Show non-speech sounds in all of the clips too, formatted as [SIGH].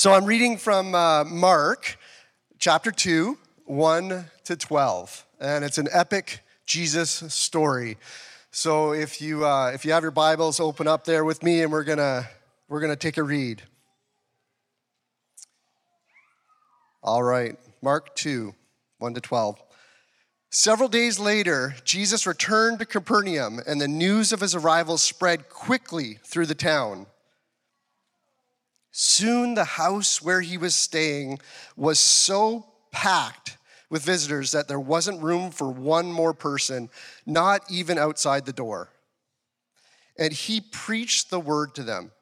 So I'm reading from uh, Mark chapter 2, 1 to 12. And it's an epic Jesus story. So if you, uh, if you have your Bibles, open up there with me and we're going to we're gonna take a read. All right, Mark 2, 1 to 12. Several days later, Jesus returned to Capernaum, and the news of his arrival spread quickly through the town. Soon the house where he was staying was so packed with visitors that there wasn't room for one more person, not even outside the door. And he preached the word to them.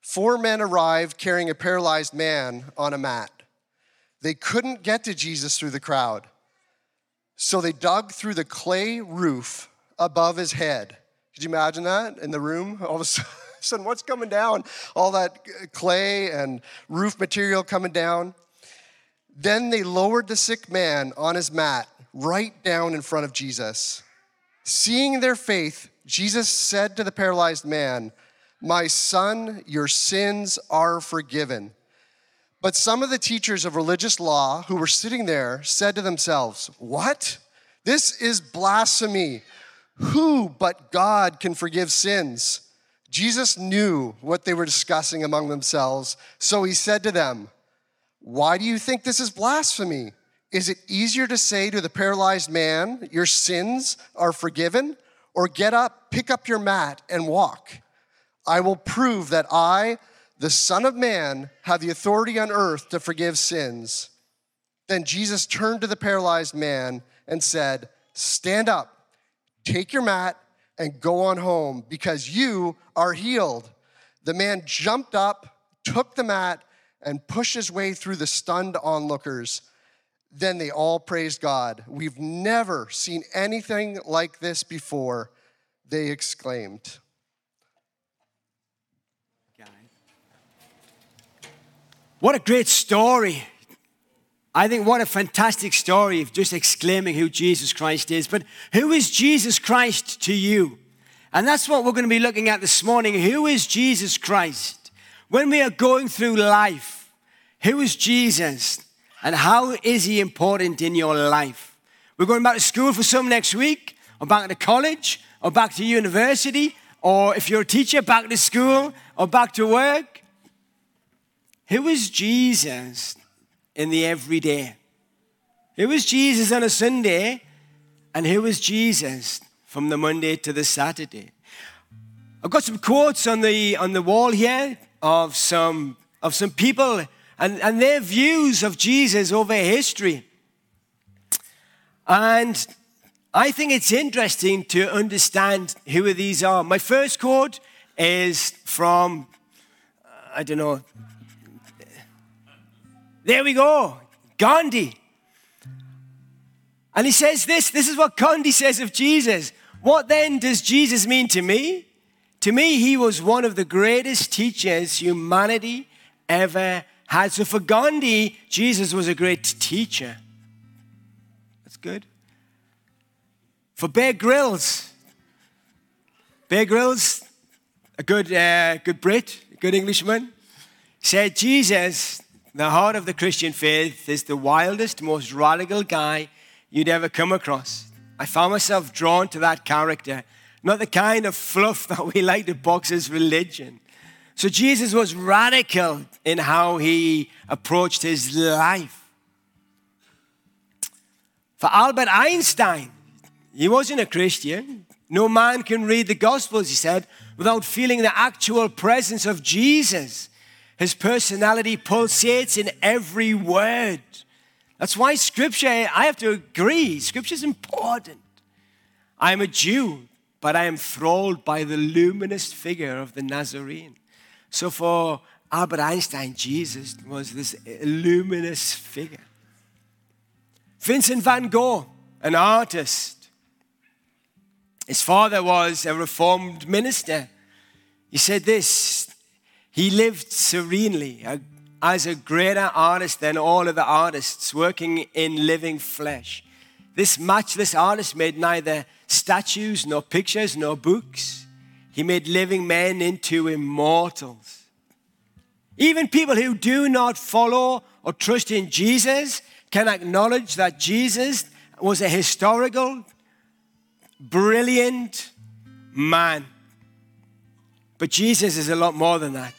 Four men arrived carrying a paralyzed man on a mat. They couldn't get to Jesus through the crowd. So they dug through the clay roof above his head. Could you imagine that in the room? All of a sudden, [LAUGHS] son, what's coming down? All that clay and roof material coming down. Then they lowered the sick man on his mat right down in front of Jesus. Seeing their faith, Jesus said to the paralyzed man, My son, your sins are forgiven. But some of the teachers of religious law who were sitting there said to themselves, What? This is blasphemy. Who but God can forgive sins? Jesus knew what they were discussing among themselves, so he said to them, Why do you think this is blasphemy? Is it easier to say to the paralyzed man, Your sins are forgiven? Or get up, pick up your mat, and walk? I will prove that I, the Son of Man, have the authority on earth to forgive sins. Then Jesus turned to the paralyzed man and said, Stand up, take your mat, and go on home because you are healed. The man jumped up, took the mat, and pushed his way through the stunned onlookers. Then they all praised God. We've never seen anything like this before, they exclaimed. What a great story. I think what a fantastic story of just exclaiming who Jesus Christ is. But who is Jesus Christ to you? And that's what we're going to be looking at this morning. Who is Jesus Christ? When we are going through life, who is Jesus? And how is he important in your life? We're going back to school for some next week, or back to college, or back to university, or if you're a teacher, back to school, or back to work. Who is Jesus in the everyday? Who was Jesus on a Sunday? And who was Jesus from the Monday to the Saturday? I've got some quotes on the, on the wall here of some, of some people and, and their views of Jesus over history. And I think it's interesting to understand who these are. My first quote is from, I don't know, there we go. Gandhi. And he says this this is what Gandhi says of Jesus. What then does Jesus mean to me? To me, he was one of the greatest teachers humanity ever had. So for Gandhi, Jesus was a great teacher. That's good. For Bear Grylls, Bear Grylls, a good, uh, good Brit, a good Englishman, said Jesus the heart of the Christian faith is the wildest, most radical guy you'd ever come across. I found myself drawn to that character, not the kind of fluff [LAUGHS] that we like to box as religion. So Jesus was radical in how he approached his life. For Albert Einstein, he wasn't a Christian. No man can read the Gospels, he said, without feeling the actual presence of Jesus. His personality pulsates in every word. That's why scripture, I have to agree, scripture is important. I am a Jew, but I am thralled by the luminous figure of the Nazarene. So for Albert Einstein, Jesus was this luminous figure. Vincent van Gogh, an artist. His father was a reformed minister. He said this he lived serenely as a greater artist than all of the artists working in living flesh. This matchless artist made neither statues, nor pictures, nor books. He made living men into immortals. Even people who do not follow or trust in Jesus can acknowledge that Jesus was a historical, brilliant man. But Jesus is a lot more than that.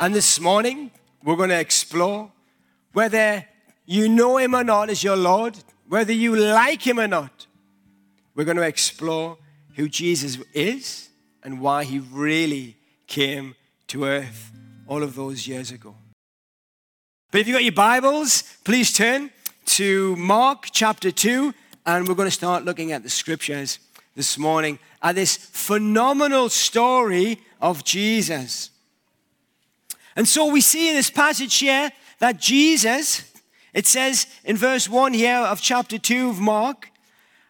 And this morning, we're going to explore whether you know him or not as your Lord, whether you like him or not. We're going to explore who Jesus is and why he really came to earth all of those years ago. But if you've got your Bibles, please turn to Mark chapter 2, and we're going to start looking at the scriptures this morning at this phenomenal story of Jesus. And so we see in this passage here that Jesus, it says in verse 1 here of chapter 2 of Mark,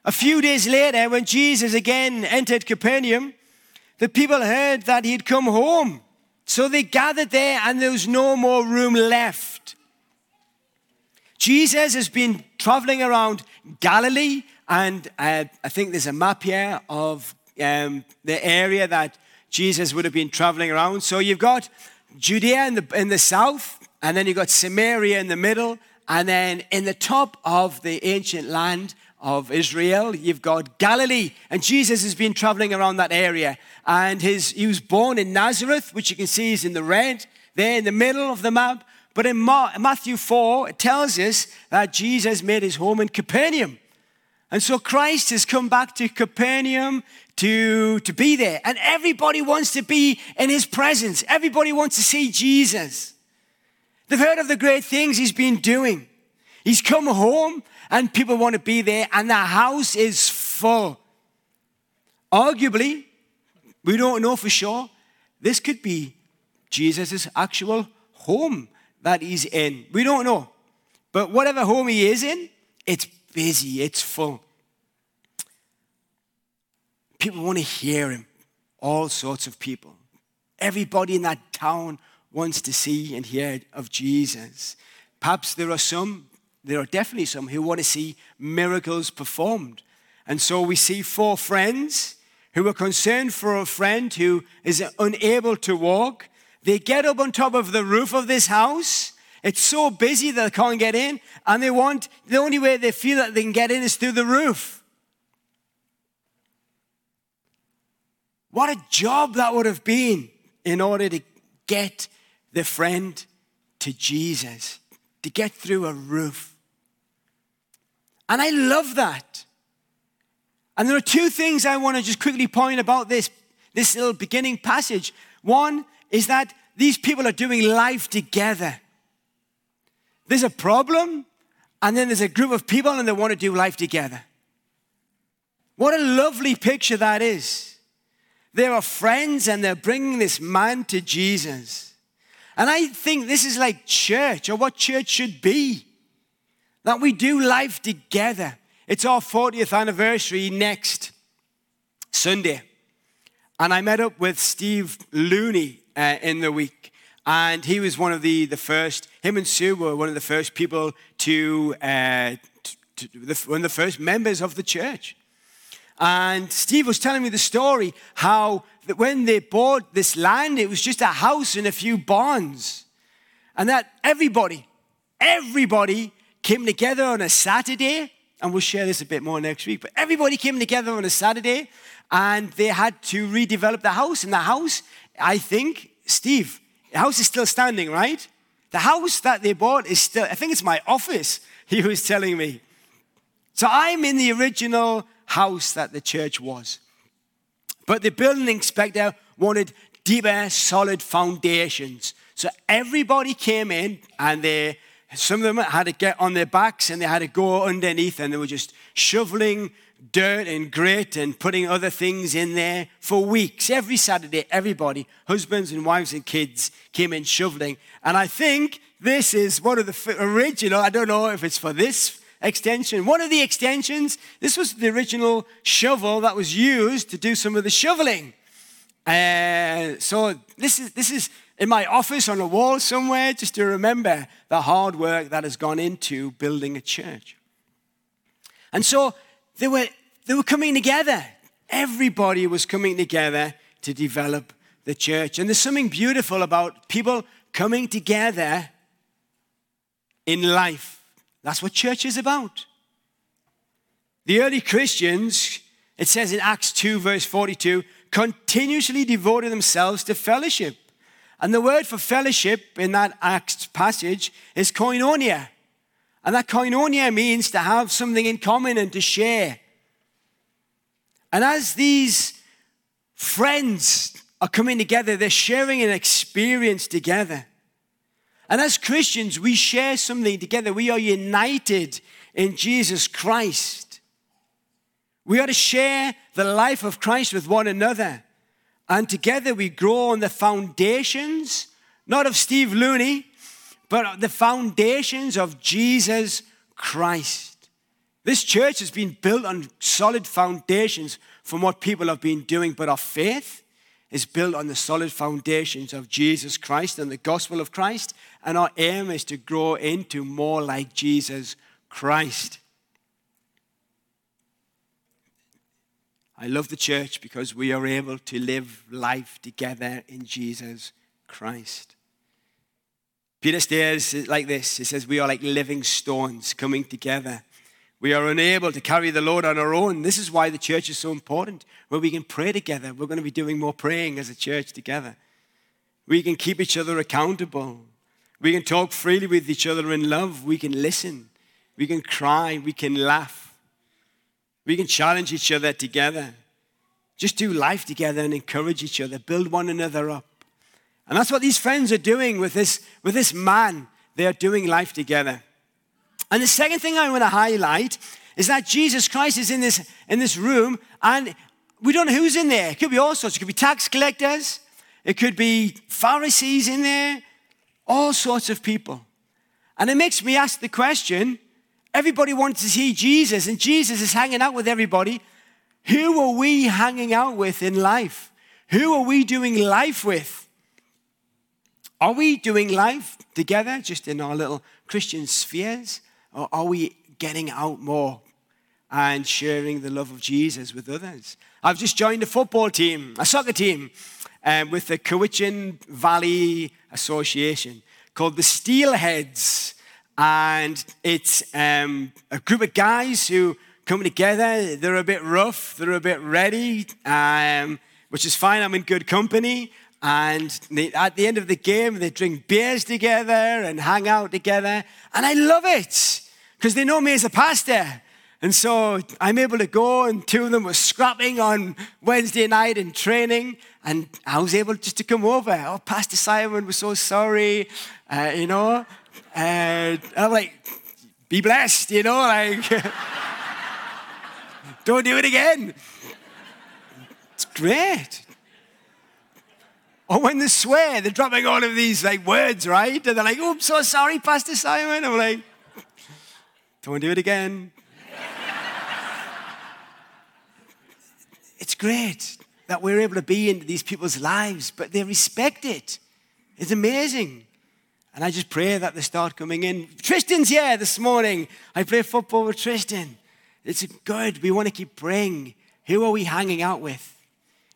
a few days later, when Jesus again entered Capernaum, the people heard that he'd come home. So they gathered there, and there was no more room left. Jesus has been traveling around Galilee, and uh, I think there's a map here of um, the area that Jesus would have been traveling around. So you've got Judea in the, in the south, and then you've got Samaria in the middle, and then in the top of the ancient land of Israel, you've got Galilee. And Jesus has been traveling around that area. And his, he was born in Nazareth, which you can see is in the red, there in the middle of the map. But in Matthew 4, it tells us that Jesus made his home in Capernaum. And so Christ has come back to Capernaum to, to be there. And everybody wants to be in his presence. Everybody wants to see Jesus. They've heard of the great things he's been doing. He's come home and people want to be there, and the house is full. Arguably, we don't know for sure, this could be Jesus' actual home that he's in. We don't know. But whatever home he is in, it's busy, it's full. People want to hear him, all sorts of people. Everybody in that town wants to see and hear of Jesus. Perhaps there are some, there are definitely some who want to see miracles performed. And so we see four friends who are concerned for a friend who is unable to walk. They get up on top of the roof of this house. It's so busy that they can't get in, and they want the only way they feel that they can get in is through the roof. What a job that would have been in order to get the friend to Jesus, to get through a roof. And I love that. And there are two things I want to just quickly point about this, this little beginning passage. One is that these people are doing life together. There's a problem, and then there's a group of people, and they want to do life together. What a lovely picture that is. They are friends and they're bringing this man to Jesus. And I think this is like church or what church should be that we do life together. It's our 40th anniversary next Sunday. And I met up with Steve Looney uh, in the week. And he was one of the, the first, him and Sue were one of the first people to, uh, to, to the, one of the first members of the church. And Steve was telling me the story how that when they bought this land, it was just a house and a few barns. And that everybody, everybody came together on a Saturday, and we'll share this a bit more next week, but everybody came together on a Saturday and they had to redevelop the house. And the house, I think, Steve, the house is still standing, right? The house that they bought is still, I think it's my office, [LAUGHS] he was telling me. So I'm in the original house that the church was. But the building inspector wanted deeper, solid foundations. So everybody came in and they, some of them had to get on their backs and they had to go underneath and they were just shoveling dirt and grit and putting other things in there for weeks. Every Saturday, everybody, husbands and wives and kids, came in shoveling. And I think this is one of the original, I don't know if it's for this extension. One of the extensions, this was the original shovel that was used to do some of the shoveling. Uh, so this is, this is in my office on a wall somewhere just to remember the hard work that has gone into building a church. And so they were, they were coming together. Everybody was coming together to develop the church. And there's something beautiful about people coming together in life. That's what church is about. The early Christians, it says in Acts 2, verse 42, continuously devoted themselves to fellowship. And the word for fellowship in that Acts passage is koinonia. And that koinonia means to have something in common and to share. And as these friends are coming together, they're sharing an experience together. And as Christians, we share something together. We are united in Jesus Christ. We are to share the life of Christ with one another. And together we grow on the foundations, not of Steve Looney, but the foundations of Jesus Christ. This church has been built on solid foundations from what people have been doing, but our faith is built on the solid foundations of Jesus Christ and the gospel of Christ. And our aim is to grow into more like Jesus Christ. I love the church because we are able to live life together in Jesus Christ. Peter stares like this. He says, We are like living stones coming together. We are unable to carry the load on our own. This is why the church is so important, where we can pray together. We're going to be doing more praying as a church together. We can keep each other accountable. We can talk freely with each other in love. We can listen. We can cry. We can laugh. We can challenge each other together. Just do life together and encourage each other, build one another up. And that's what these friends are doing with this, with this man. They are doing life together. And the second thing I want to highlight is that Jesus Christ is in this, in this room, and we don't know who's in there. It could be all sorts. It could be tax collectors, it could be Pharisees in there, all sorts of people. And it makes me ask the question Everybody wants to see Jesus, and Jesus is hanging out with everybody. Who are we hanging out with in life? Who are we doing life with? Are we doing life together just in our little Christian spheres? Or are we getting out more and sharing the love of Jesus with others? I've just joined a football team, a soccer team, um, with the Cowichan Valley Association called the Steelheads and it's um, a group of guys who come together. They're a bit rough, they're a bit ready, um, which is fine. I'm in good company. And they, at the end of the game, they drink beers together and hang out together. And I love it because they know me as a pastor. And so I'm able to go, and two of them were scrapping on Wednesday night in training. And I was able just to come over. Oh, Pastor Simon, we're so sorry, uh, you know. And I'm like, be blessed, you know, like, [LAUGHS] don't do it again. It's great. Or when they swear, they're dropping all of these like words, right? And they're like, oh, I'm so sorry, Pastor Simon. I'm like, don't do it again. it's great that we're able to be in these people's lives, but they respect it. It's amazing. And I just pray that they start coming in. Tristan's here this morning. I play football with Tristan. It's good. We want to keep praying. Who are we hanging out with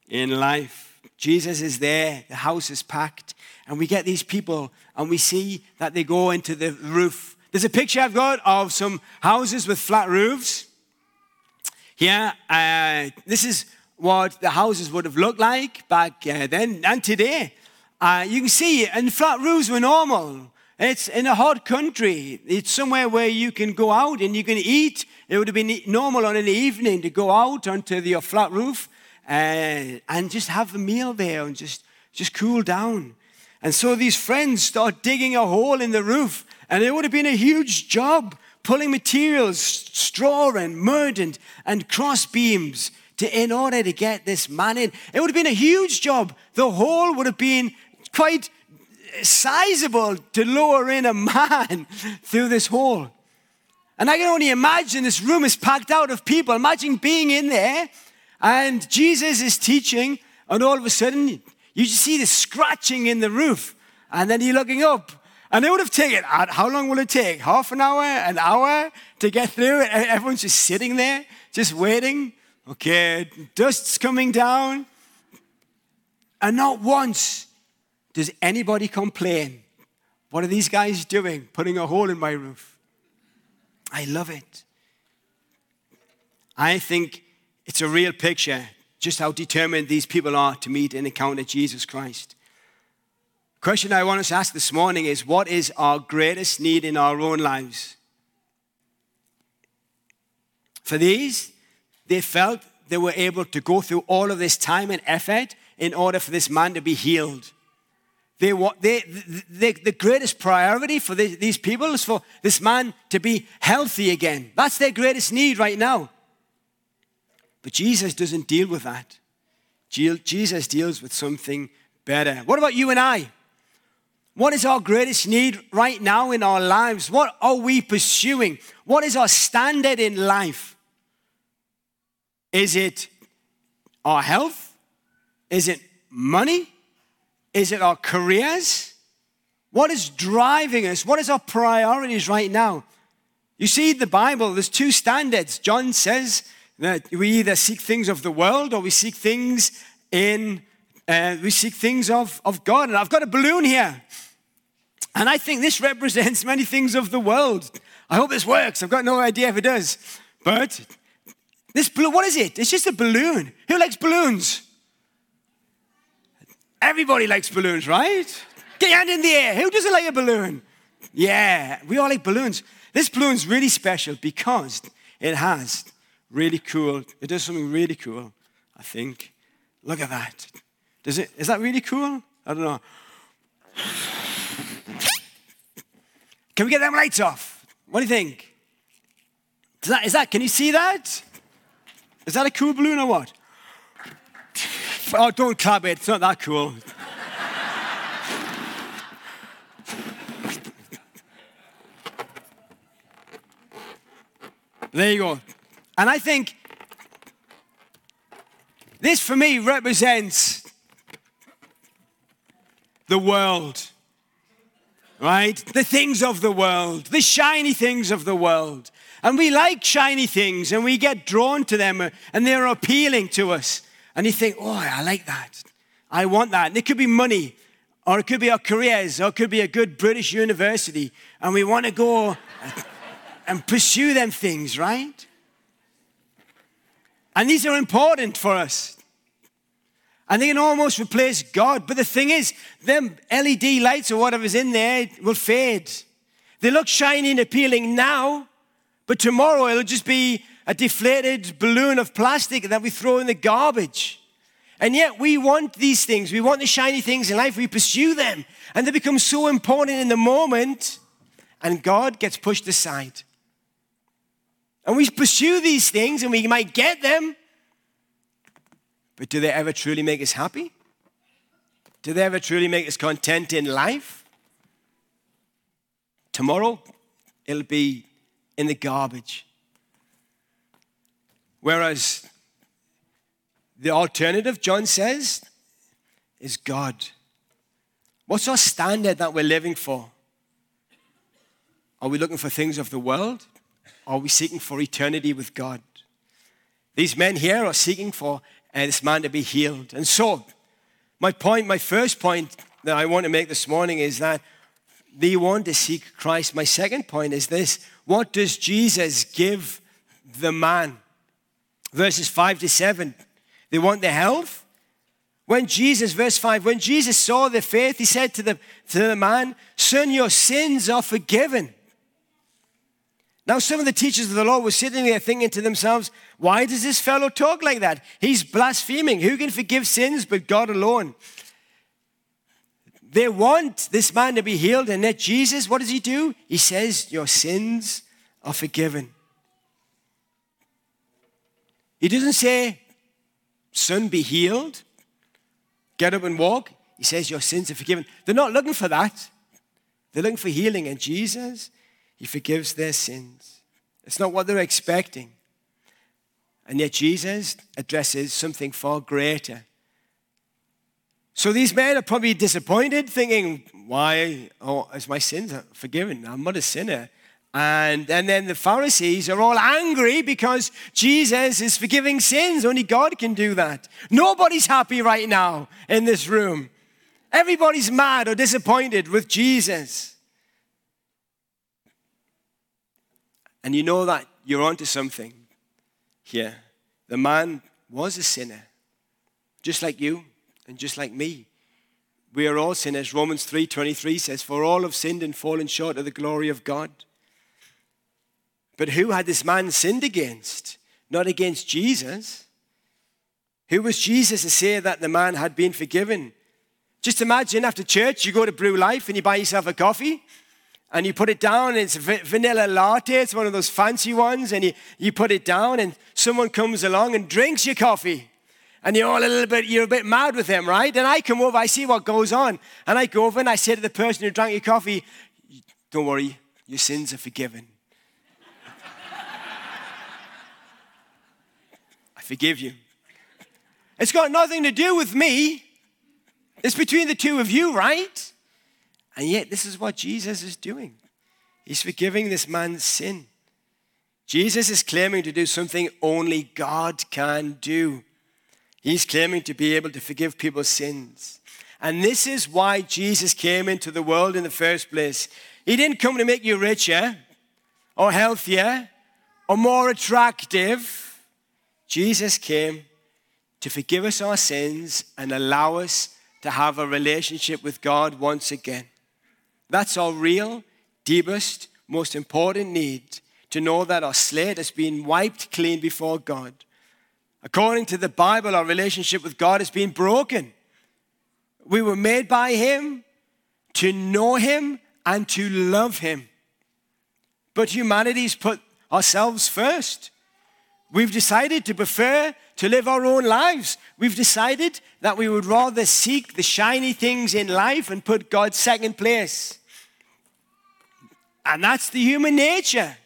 in life? Jesus is there. The house is packed. And we get these people and we see that they go into the roof. There's a picture I've got of some houses with flat roofs. Yeah, uh, this is what the houses would have looked like back uh, then and today. Uh, you can see, and flat roofs were normal. It's in a hot country. It's somewhere where you can go out and you can eat. It would have been normal on an evening to go out onto your flat roof uh, and just have a meal there and just, just cool down. And so these friends start digging a hole in the roof, and it would have been a huge job pulling materials, straw and mud and, and cross beams to, in order to get this man in. It would have been a huge job. The hole would have been quite sizable to lower in a [LAUGHS] man through this hole. And I can only imagine this room is packed out of people. Imagine being in there and Jesus is teaching, and all of a sudden you just see the scratching in the roof. And then you're looking up. And it would have taken, uh, how long will it take? Half an hour, an hour to get through? Everyone's just sitting there, just waiting. Okay, dust's coming down. And not once does anybody complain What are these guys doing? Putting a hole in my roof. I love it. I think it's a real picture just how determined these people are to meet and encounter Jesus Christ. Question I want us to ask this morning is what is our greatest need in our own lives? For these, they felt they were able to go through all of this time and effort in order for this man to be healed. They, they, they, the greatest priority for these people is for this man to be healthy again. That's their greatest need right now. But Jesus doesn't deal with that. Jesus deals with something better. What about you and I? What is our greatest need right now in our lives? What are we pursuing? What is our standard in life? Is it our health? Is it money? Is it our careers? What is driving us? What is our priorities right now? You see, the Bible, there's two standards. John says that we either seek things of the world or we seek things in, uh, we seek things of, of God. And I've got a balloon here. And I think this [LAUGHS] represents many things of the world. I hope this works. I've got no idea if it does. But this balloon, what is it? It's just a balloon. Who likes balloons? Everybody likes balloons, right? Get your hand in the air. Who doesn't like a balloon? Yeah, we all like balloons. This balloon's really special because it has really cool, it does something really cool, I think. Look at that. Does it, is that really cool? I don't know. Can we get them lights off? What do you think? Is that, is that, can you see that? Is that a cool balloon or what? Oh, don't clap it. It's not that cool. there you go. And I think this for me represents the world, right? The things of the world, the shiny things of the world. And we like shiny things and we get drawn to them and they're appealing to us. And you think, oh, I like that. I want that. And it could be money, or it could be our careers, or it could be a good British university. And we want to go [LAUGHS] and pursue them things, right? And these are important for us. And they can almost replace God. But the thing is, them LED lights or whatever's in there will fade. They look shiny and appealing now, but tomorrow it'll just be a deflated balloon of plastic that we throw in the garbage. And yet we want these things. We want the shiny things in life. We pursue them. And they become so important in the moment, and God gets pushed aside. And we pursue these things and we might get them, but do they ever truly make us happy? Do they ever truly make us content in life? Tomorrow, it'll be in the garbage. Whereas the alternative, John says, is God. What's our standard that we're living for? Are we looking for things of the world? Are we seeking for eternity with God? These men here are seeking for uh, this man to be healed. And so, my point, my first point that I want to make this morning is that they want to seek Christ. My second point is this what does Jesus give the man? verses 5 to 7. They want the health. When Jesus, verse 5, when Jesus saw their faith, he said to the, to the man, Son, your sins are forgiven. Now, some of the teachers of the law were sitting there thinking to themselves, Why does this fellow talk like that? He's blaspheming. Who can forgive sins but God alone? They want this man to be healed, and yet Jesus, what does he do? He says, Your sins are forgiven. He doesn't say, Son, be healed, get up and walk. He says, Your sins are forgiven. They're not looking for that. They're looking for healing, and Jesus, He forgives their sins. It's not what they're expecting. And yet, Jesus addresses something far greater. So these men are probably disappointed, thinking, Why oh, is my sins forgiven? I'm not a sinner. And, and then the Pharisees are all angry because Jesus is forgiving sins. Only God can do that. Nobody's happy right now in this room. Everybody's mad or disappointed with Jesus. And you know that you're onto something here. The man was a sinner, just like you and just like me. We are all sinners. Romans 3:23 says, "For all have sinned and fallen short of the glory of God." But who had this man sinned against? Not against Jesus. Who was Jesus to say that the man had been forgiven? Just imagine after church, you go to Brew Life and you buy yourself a coffee and you put it down and it's vanilla latte it's one of those fancy ones and you, you put it down and someone comes along and drinks your coffee. And you're all a little bit you're a bit mad with them right? And i come over i see what goes on. And i go over and i say to the person who drank your coffee don't worry your sins are forgiven. [LAUGHS] I forgive you. It's got nothing to do with me. It's between the two of you right and yet, this is what Jesus is doing. He's forgiving this man's sin. Jesus is claiming to do something only God can do. He's claiming to be able to forgive people's sins. And this is why Jesus came into the world in the first place. He didn't come to make you richer or healthier or more attractive. Jesus came to forgive us our sins and allow us to have a relationship with God once again. That's our real, deepest, most important need to know that our slate has been wiped clean before God. According to the Bible, our relationship with God has been broken. We were made by Him to know Him and to love Him. But humanity's put ourselves first. We've decided to prefer to live our own lives. We've decided that we would rather seek the shiny things in life and put God second place. And that's the human nature.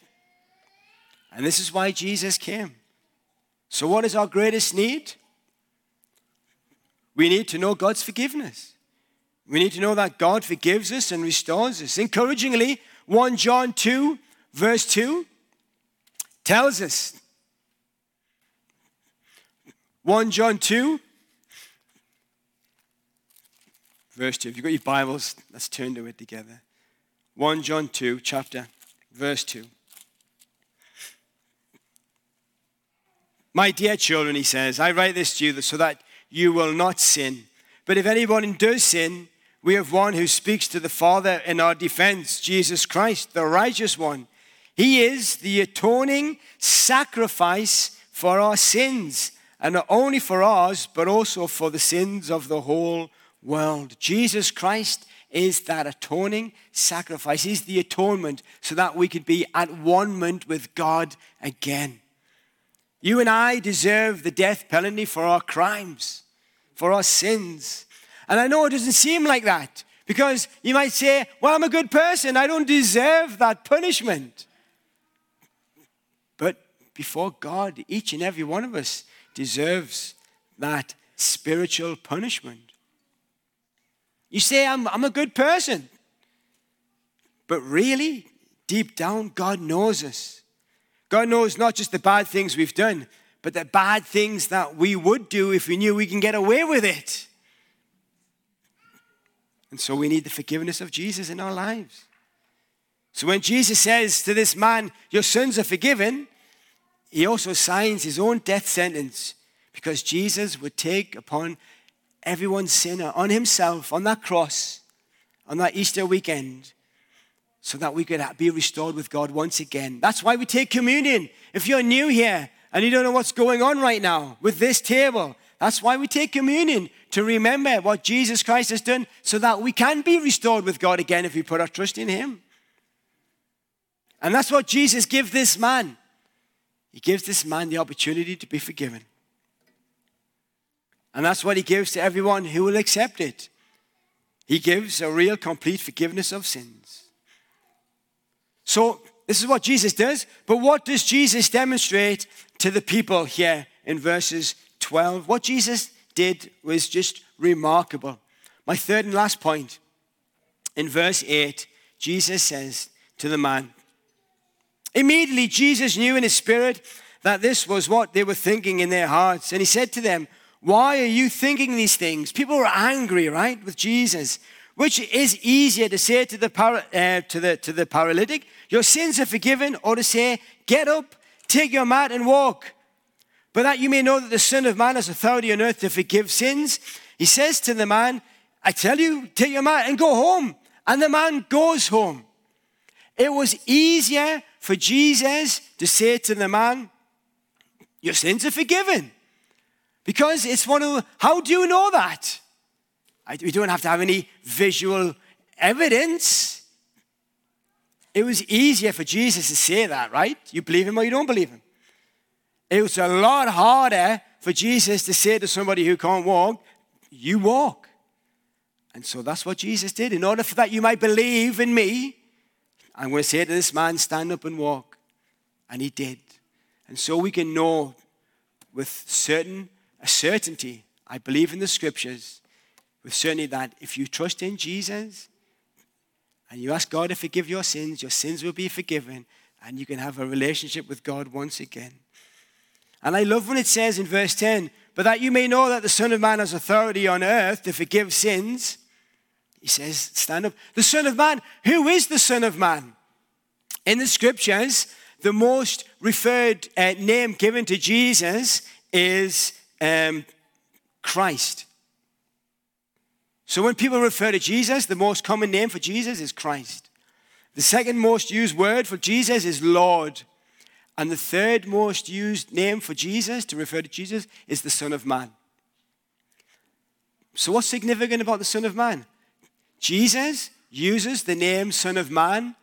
And this is why Jesus came. So, what is our greatest need? We need to know God's forgiveness. We need to know that God forgives us and restores us. Encouragingly, 1 John 2, verse 2 tells us 1 John 2, verse 2. If you've got your Bibles, let's turn to it together. 1 John 2, chapter, verse 2. My dear children, he says, I write this to you so that you will not sin. But if anyone does sin, we have one who speaks to the Father in our defense, Jesus Christ, the righteous one. He is the atoning sacrifice for our sins, and not only for ours, but also for the sins of the whole world. Jesus Christ is that atoning sacrifice. is the atonement so that we could be at one with God again. You and I deserve the death penalty for our crimes, for our sins. And I know it doesn't seem like that because you might say, Well, I'm a good person. I don't deserve that punishment. But before God, each and every one of us deserves that spiritual punishment. You say, I'm, I'm a good person. But really, deep down, God knows us. God knows not just the bad things we've done, but the bad things that we would do if we knew we can get away with it. And so we need the forgiveness of Jesus in our lives. So when Jesus says to this man, Your sins are forgiven, he also signs his own death sentence because Jesus would take upon everyone's sinner on himself on that cross on that Easter weekend so that we could be restored with God once again. That's why we take communion. If you're new here and you don't know what's going on right now with this table, that's why we take communion to remember what Jesus Christ has done so that we can be restored with God again if we put our trust in Him. And that's what Jesus gives this man. He gives this man the opportunity to be forgiven. And that's what he gives to everyone who will accept it. He gives a real, complete forgiveness of sins. So, this is what Jesus does. But what does Jesus demonstrate to the people here in verses 12? What Jesus did was just remarkable. My third and last point in verse 8, Jesus says to the man, Immediately, Jesus knew in his spirit that this was what they were thinking in their hearts. And he said to them, why are you thinking these things? People were angry, right, with Jesus. Which is easier to say to the, para, uh, to, the, to the paralytic, Your sins are forgiven, or to say, Get up, take your mat, and walk? But that you may know that the Son of Man has authority on earth to forgive sins, he says to the man, I tell you, take your mat and go home. And the man goes home. It was easier for Jesus to say to the man, Your sins are forgiven. Because it's one of, how do you know that? I, we don't have to have any visual evidence. It was easier for Jesus to say that, right? You believe him or you don't believe him. It was a lot harder for Jesus to say to somebody who can't walk, You walk. And so that's what Jesus did. In order for that you might believe in me, I'm going to say to this man, Stand up and walk. And he did. And so we can know with certain a certainty, I believe in the scriptures, with certainty that if you trust in Jesus and you ask God to forgive your sins, your sins will be forgiven and you can have a relationship with God once again. And I love when it says in verse 10, but that you may know that the Son of Man has authority on earth to forgive sins. He says, stand up. The Son of Man, who is the Son of Man? In the scriptures, the most referred uh, name given to Jesus is um, Christ. So when people refer to Jesus, the most common name for Jesus is Christ. The second most used word for Jesus is Lord. And the third most used name for Jesus, to refer to Jesus, is the Son of Man. So, what's significant about the Son of Man? Jesus uses the name Son of Man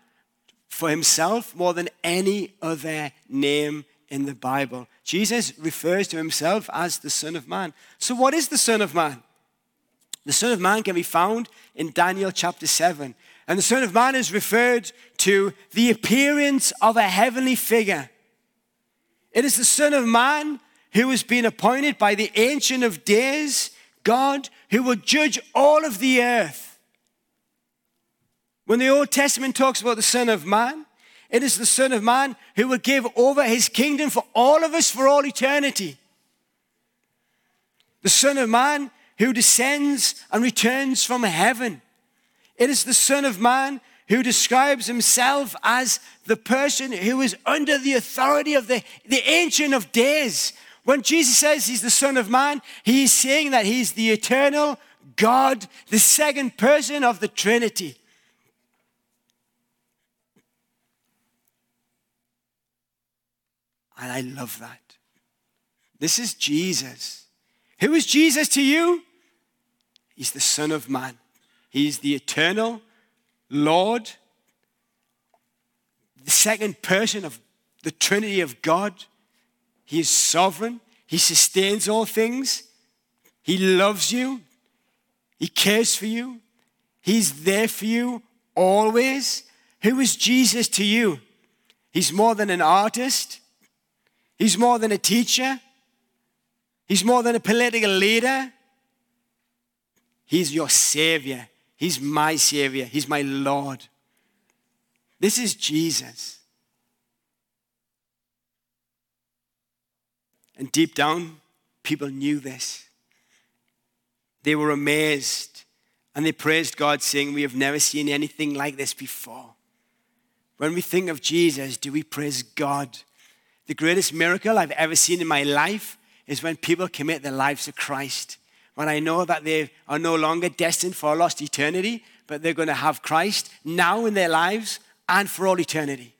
for himself more than any other name in the Bible. Jesus refers to himself as the Son of Man. So, what is the Son of Man? The Son of Man can be found in Daniel chapter 7. And the Son of Man is referred to the appearance of a heavenly figure it is the Son of Man who has been appointed by the Ancient of Days, God, who will judge all of the earth. When the Old Testament talks about the Son of Man, it is the Son of Man who will give over his kingdom for all of us for all eternity. The Son of Man who descends and returns from heaven. It is the Son of Man who describes himself as the person who is under the authority of the, the Ancient of Days. When Jesus says he's the Son of Man, he's saying that he's the eternal God, the second person of the Trinity. And I love that. This is Jesus. Who is Jesus to you? He's the Son of Man. He's the eternal Lord, the second person of the Trinity of God. He is sovereign, He sustains all things, He loves you, He cares for you, He's there for you always. Who is Jesus to you? He's more than an artist, He's more than a teacher, He's more than a political leader. He's your Savior. He's my Savior, He's my Lord. This is Jesus. And deep down, people knew this. They were amazed and they praised God, saying, We have never seen anything like this before. When we think of Jesus, do we praise God? The greatest miracle I've ever seen in my life is when people commit their lives to Christ when I know that they are no longer destined for a lost eternity, but they're going to have Christ now in their lives and for all eternity.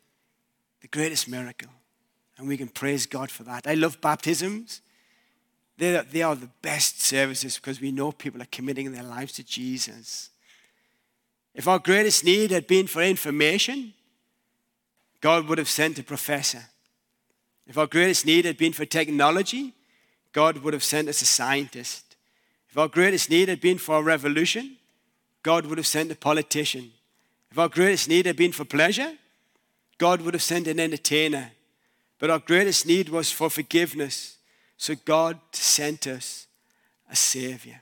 The greatest miracle. And we can praise God for that. I love baptisms. They're, they are the best services because we know people are committing their lives to Jesus. If our greatest need had been for information, God would have sent a professor. If our greatest need had been for technology, God would have sent us a scientist. If our greatest need had been for a revolution, God would have sent a politician. If our greatest need had been for pleasure, God would have sent an entertainer. But our greatest need was for forgiveness. So God sent us a Savior.